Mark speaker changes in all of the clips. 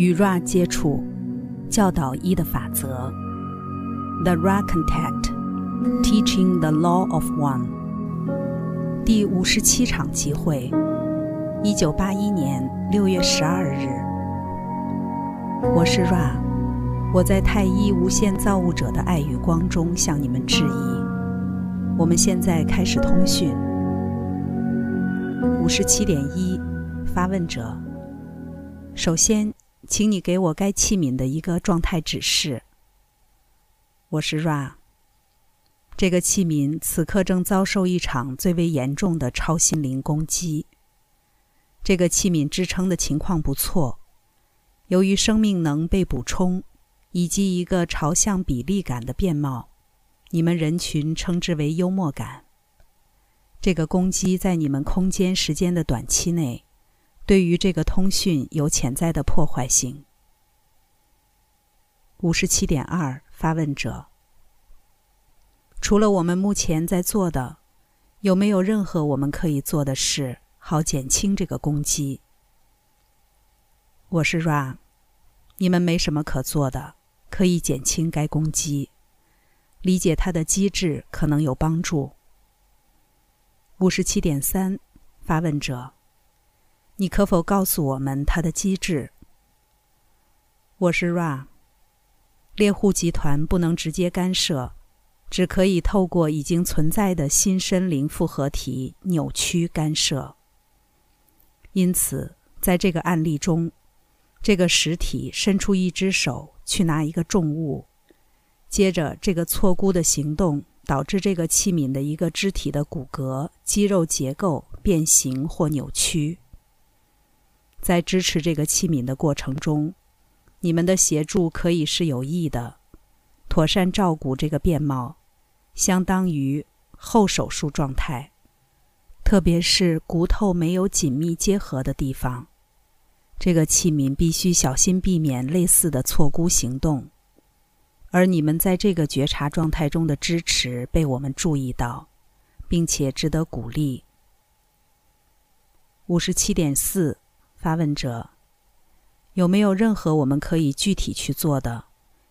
Speaker 1: 与 Ra 接触，教导一的法则。The Ra Contact, Teaching the Law of One。第五十七场集会，一九八一年六月十二日。我是 Ra，我在太一无限造物者的爱与光中向你们致意。我们现在开始通讯。五十七点一，发问者。首先，请你给我该器皿的一个状态指示。我是 Ra。这个器皿此刻正遭受一场最为严重的超心灵攻击。这个器皿支撑的情况不错，由于生命能被补充，以及一个朝向比例感的变貌，你们人群称之为幽默感。这个攻击在你们空间时间的短期内。对于这个通讯有潜在的破坏性。五十七点二，发问者：除了我们目前在做的，有没有任何我们可以做的事，好减轻这个攻击？我是 Ra，你们没什么可做的，可以减轻该攻击。理解它的机制可能有帮助。五十七点三，发问者。你可否告诉我们它的机制？我是 Ra。猎户集团不能直接干涉，只可以透过已经存在的新生灵复合体扭曲干涉。因此，在这个案例中，这个实体伸出一只手去拿一个重物，接着这个错估的行动导致这个器皿的一个肢体的骨骼、肌肉结构变形或扭曲。在支持这个器皿的过程中，你们的协助可以是有益的。妥善照顾这个变貌，相当于后手术状态，特别是骨头没有紧密结合的地方。这个器皿必须小心避免类似的错估行动。而你们在这个觉察状态中的支持被我们注意到，并且值得鼓励。五十七点四。发问者：有没有任何我们可以具体去做的，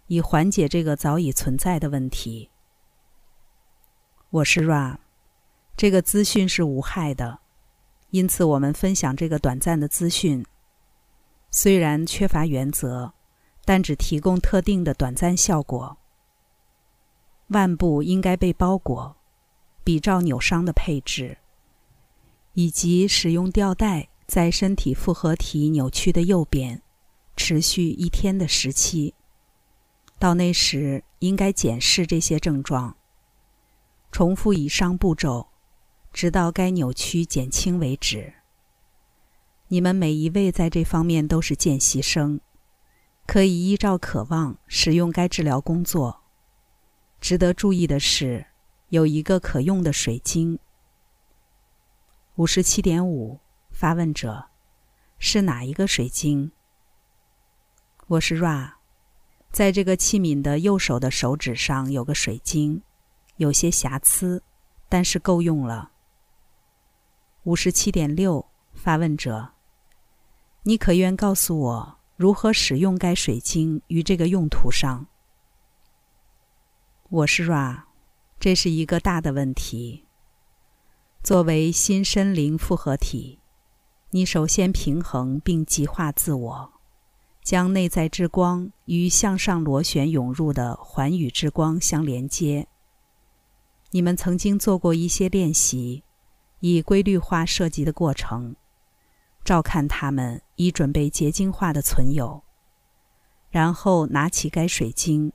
Speaker 1: 以缓解这个早已存在的问题？我是 Ra，这个资讯是无害的，因此我们分享这个短暂的资讯。虽然缺乏原则，但只提供特定的短暂效果。腕部应该被包裹，比照扭伤的配置，以及使用吊带。在身体复合体扭曲的右边，持续一天的时期。到那时，应该检视这些症状。重复以上步骤，直到该扭曲减轻为止。你们每一位在这方面都是见习生，可以依照渴望使用该治疗工作。值得注意的是，有一个可用的水晶。五十七点五。发问者是哪一个水晶？我是 Ra，在这个器皿的右手的手指上有个水晶，有些瑕疵，但是够用了。五十七点六，发问者，你可愿告诉我如何使用该水晶于这个用途上？我是 Ra，这是一个大的问题。作为新身灵复合体。你首先平衡并极化自我，将内在之光与向上螺旋涌入的环宇之光相连接。你们曾经做过一些练习，以规律化设计的过程，照看它们，以准备结晶化的存有。然后拿起该水晶，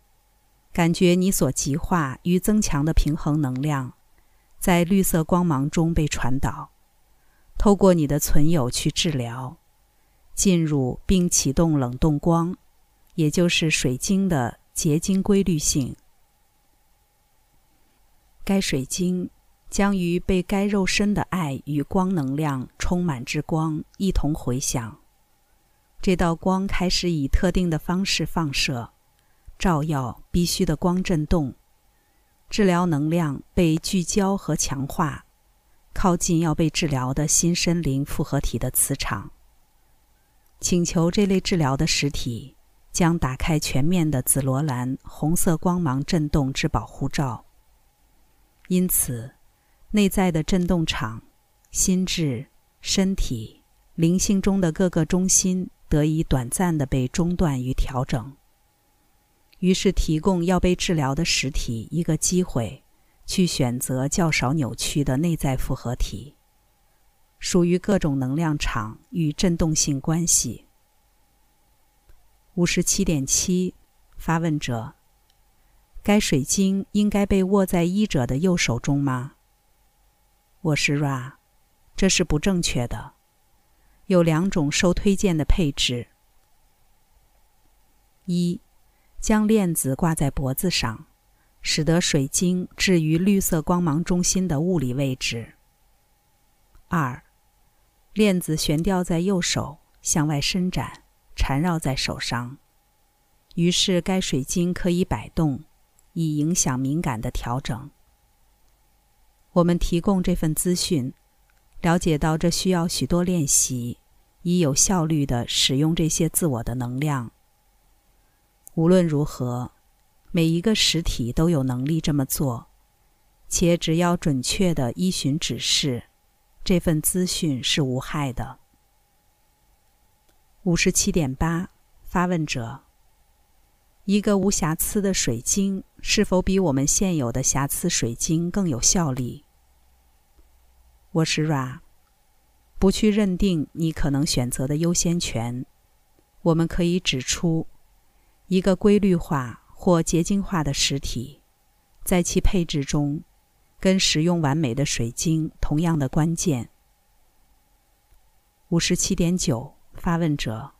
Speaker 1: 感觉你所极化与增强的平衡能量，在绿色光芒中被传导。透过你的存有去治疗，进入并启动冷冻光，也就是水晶的结晶规律性。该水晶将与被该肉身的爱与光能量充满之光一同回响。这道光开始以特定的方式放射，照耀必须的光振动，治疗能量被聚焦和强化。靠近要被治疗的新生灵复合体的磁场，请求这类治疗的实体将打开全面的紫罗兰红色光芒振动之保护罩。因此，内在的振动场、心智、身体、灵性中的各个中心得以短暂的被中断与调整。于是，提供要被治疗的实体一个机会，去选择较少扭曲的内在复合体，属于各种能量场与振动性关系。五十七点七，发问者：该水晶应该被握在医者的右手中吗？我是 Ra，这是不正确的。有两种受推荐的配置：一。将链子挂在脖子上，使得水晶置于绿色光芒中心的物理位置。二，链子悬吊在右手，向外伸展，缠绕在手上，于是该水晶可以摆动，以影响敏感的调整。我们提供这份资讯，了解到这需要许多练习，以有效率地使用这些自我的能量。无论如何，每一个实体都有能力这么做，且只要准确的依循指示，这份资讯是无害的。五十七点八，发问者：一个无瑕疵的水晶是否比我们现有的瑕疵水晶更有效力？我是 Ra，不去认定你可能选择的优先权，我们可以指出。一个规律化或结晶化的实体，在其配置中，跟使用完美的水晶同样的关键。五十七点九，发问者：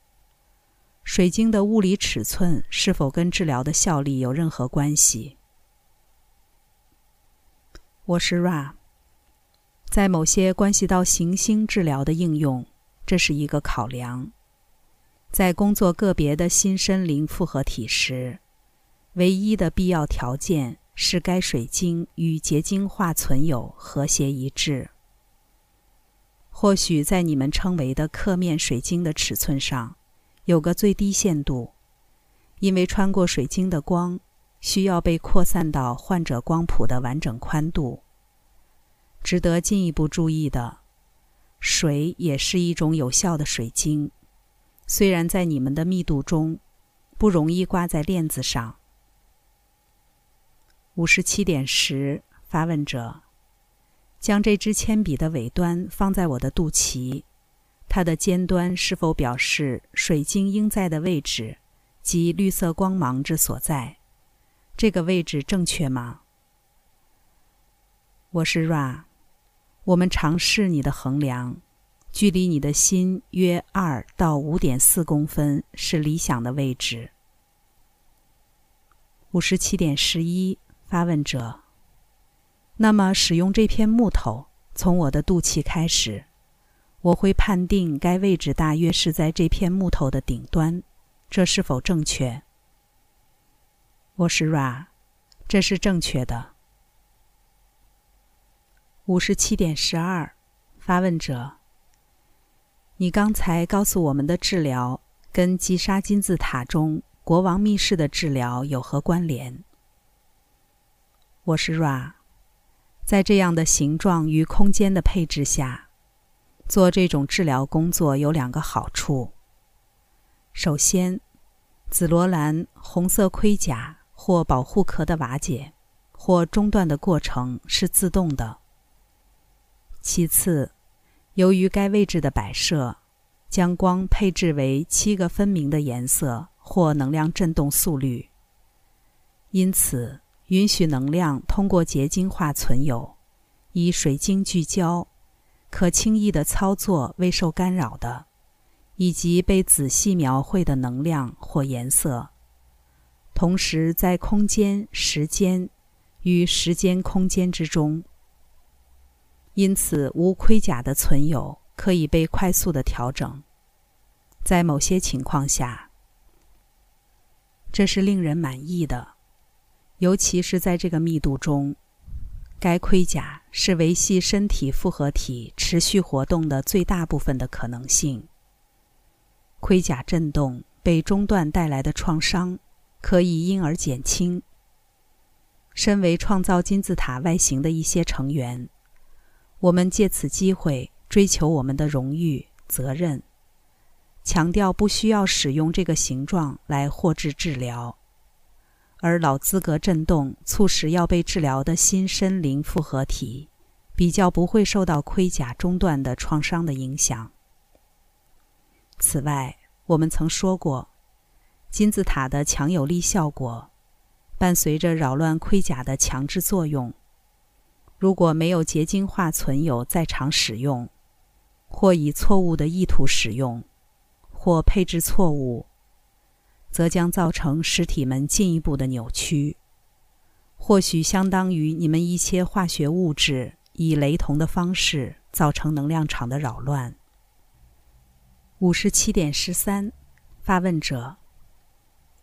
Speaker 1: 水晶的物理尺寸是否跟治疗的效力有任何关系？我是 Ra，在某些关系到行星治疗的应用，这是一个考量。在工作个别的新森林复合体时，唯一的必要条件是该水晶与结晶化存有和谐一致。或许在你们称为的刻面水晶的尺寸上，有个最低限度，因为穿过水晶的光需要被扩散到患者光谱的完整宽度。值得进一步注意的，水也是一种有效的水晶。虽然在你们的密度中不容易挂在链子上。五十七点十，发问者，将这支铅笔的尾端放在我的肚脐，它的尖端是否表示水晶应在的位置及绿色光芒之所在？这个位置正确吗？我是 Ra，我们尝试你的衡量。距离你的心约二到五点四公分是理想的位置。五十七点十一，发问者。那么，使用这片木头从我的肚脐开始，我会判定该位置大约是在这片木头的顶端，这是否正确？我是 Ra，这是正确的。五十七点十二，发问者。你刚才告诉我们的治疗跟吉沙金字塔中国王密室的治疗有何关联？我是 Ra，在这样的形状与空间的配置下，做这种治疗工作有两个好处。首先，紫罗兰红色盔甲或保护壳的瓦解或中断的过程是自动的。其次，由于该位置的摆设，将光配置为七个分明的颜色或能量振动速率，因此允许能量通过结晶化存有，以水晶聚焦，可轻易的操作未受干扰的，以及被仔细描绘的能量或颜色，同时在空间、时间与时间空间之中。因此，无盔甲的存有可以被快速的调整。在某些情况下，这是令人满意的，尤其是在这个密度中。该盔甲是维系身体复合体持续活动的最大部分的可能性。盔甲震动被中断带来的创伤可以因而减轻。身为创造金字塔外形的一些成员，我们借此机会追求我们的荣誉、责任，强调不需要使用这个形状来获致治疗。而老资格震动促使要被治疗的新身灵复合体，比较不会受到盔甲中断的创伤的影响。此外，我们曾说过，金字塔的强有力效果。伴随着扰乱盔甲的强制作用，如果没有结晶化存有在场使用，或以错误的意图使用，或配置错误，则将造成实体们进一步的扭曲，或许相当于你们一切化学物质以雷同的方式造成能量场的扰乱。五十七点十三，发问者。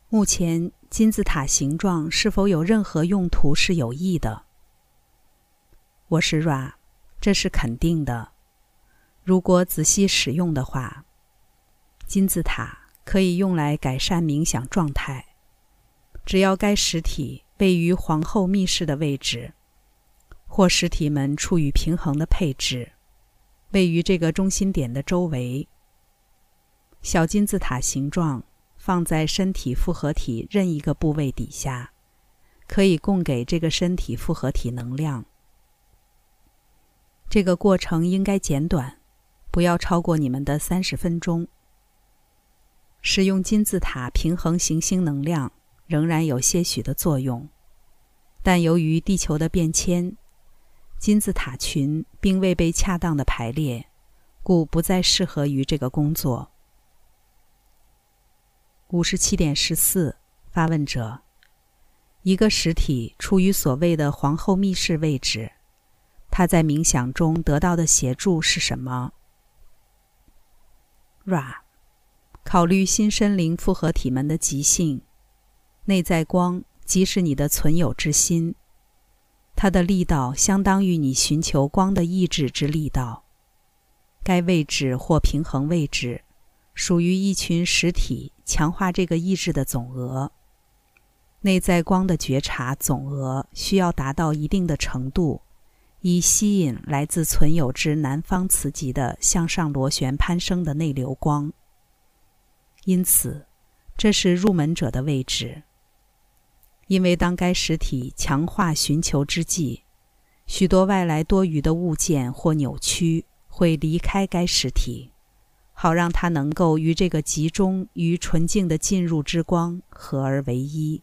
Speaker 1: 目前金字塔形状是否有任何用途是有益的？我是 Ra，这是肯定的。如果仔细使用的话，金字塔可以用来改善冥想状态。只要该实体位于皇后密室的位置，或实体们处于平衡的配置，位于这个中心点的周围，小金字塔形状。放在身体复合体任一个部位底下，可以供给这个身体复合体能量。这个过程应该简短，不要超过你们的三十分钟。使用金字塔平衡行星能量仍然有些许的作用，但由于地球的变迁，金字塔群并未被恰当的排列，故不再适合于这个工作。五十七点十四，发问者：一个实体处于所谓的皇后密室位置，他在冥想中得到的协助是什么？Ra，考虑新生灵复合体们的极性，内在光即是你的存有之心，它的力道相当于你寻求光的意志之力道。该位置或平衡位置。属于一群实体强化这个意志的总额。内在光的觉察总额需要达到一定的程度，以吸引来自存有之南方磁极的向上螺旋攀升的内流光。因此，这是入门者的位置。因为当该实体强化寻求之际，许多外来多余的物件或扭曲会离开该实体。好让它能够与这个集中于纯净的进入之光合而为一。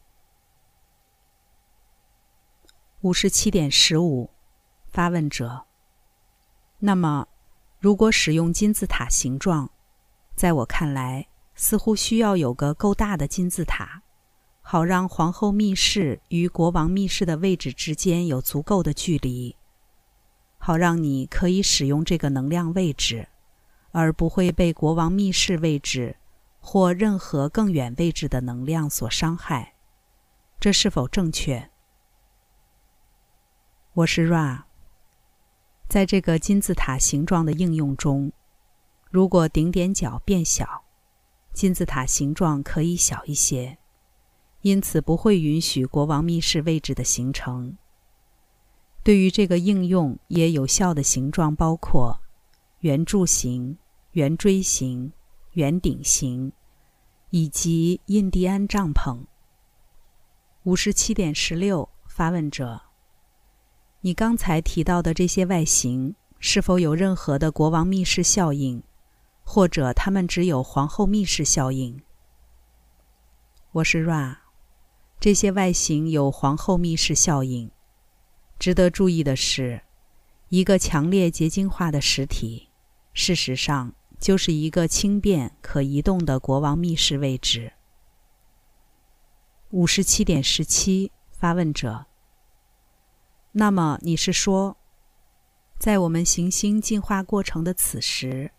Speaker 1: 五十七点十五，发问者。那么，如果使用金字塔形状，在我看来，似乎需要有个够大的金字塔，好让皇后密室与国王密室的位置之间有足够的距离，好让你可以使用这个能量位置。而不会被国王密室位置或任何更远位置的能量所伤害，这是否正确？我是 Ra。在这个金字塔形状的应用中，如果顶点角变小，金字塔形状可以小一些，因此不会允许国王密室位置的形成。对于这个应用也有效的形状包括。圆柱形、圆锥形、圆顶形，以及印第安帐篷。五十七点十六，发问者：你刚才提到的这些外形是否有任何的国王密室效应，或者它们只有皇后密室效应？我是 Ra，这些外形有皇后密室效应。值得注意的是，一个强烈结晶化的实体。事实上，就是一个轻便可移动的国王密室位置。五十七点十七，发问者。那么你是说，在我们行星进化过程的此时，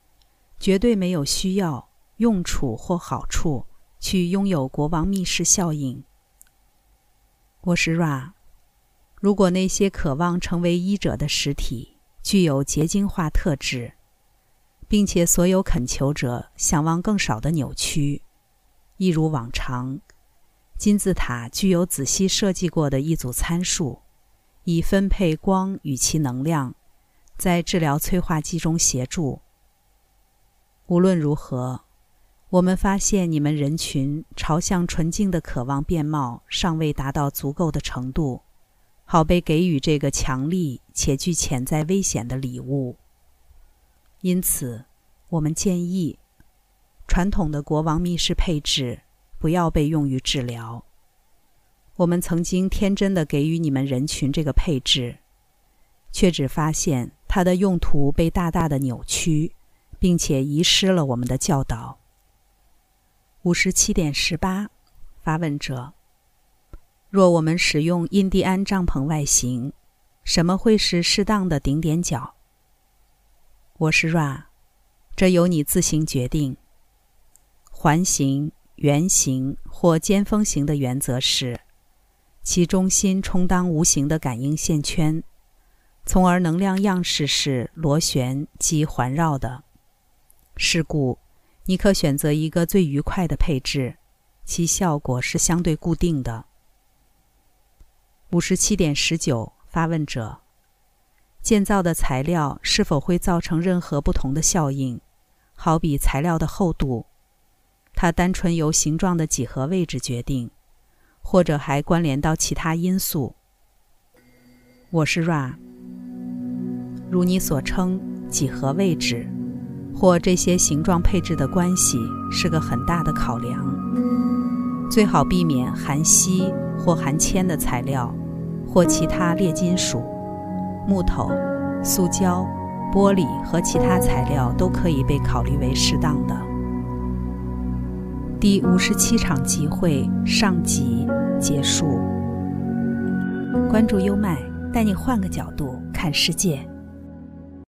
Speaker 1: 绝对没有需要、用处或好处去拥有国王密室效应？我是 Ra。如果那些渴望成为医者的实体具有结晶化特质。并且所有恳求者想望更少的扭曲，一如往常。金字塔具有仔细设计过的一组参数，以分配光与其能量，在治疗催化剂中协助。无论如何，我们发现你们人群朝向纯净的渴望面貌尚未达到足够的程度，好被给予这个强力且具潜在危险的礼物。因此，我们建议传统的国王密室配置。不要被用于治疗。我们曾经天真的给予你们人群这个配置，却只发现它的用途被大大的扭曲，并且遗失了我们的教导。五十七点十八，发问者：若我们使用印第安帐篷外形，什么会是适当的顶点角？我是 Ra，这由你自行决定。环形。圆形或尖峰形的原则是，其中心充当无形的感应线圈，从而能量样式是螺旋及环绕的。是故，你可选择一个最愉快的配置，其效果是相对固定的。五十七点十九，发问者：建造的材料是否会造成任何不同的效应？好比材料的厚度。它单纯由形状的几何位置决定，或者还关联到其他因素。我是 Ra，如你所称，几何位置或这些形状配置的关系是个很大的考量。最好避免含锡或含铅的材料，或其他劣金属、木头、塑胶、玻璃和其他材料都可以被考虑为适当的。第五十七场集会上集结束。关注优麦，带你换个角度看世界。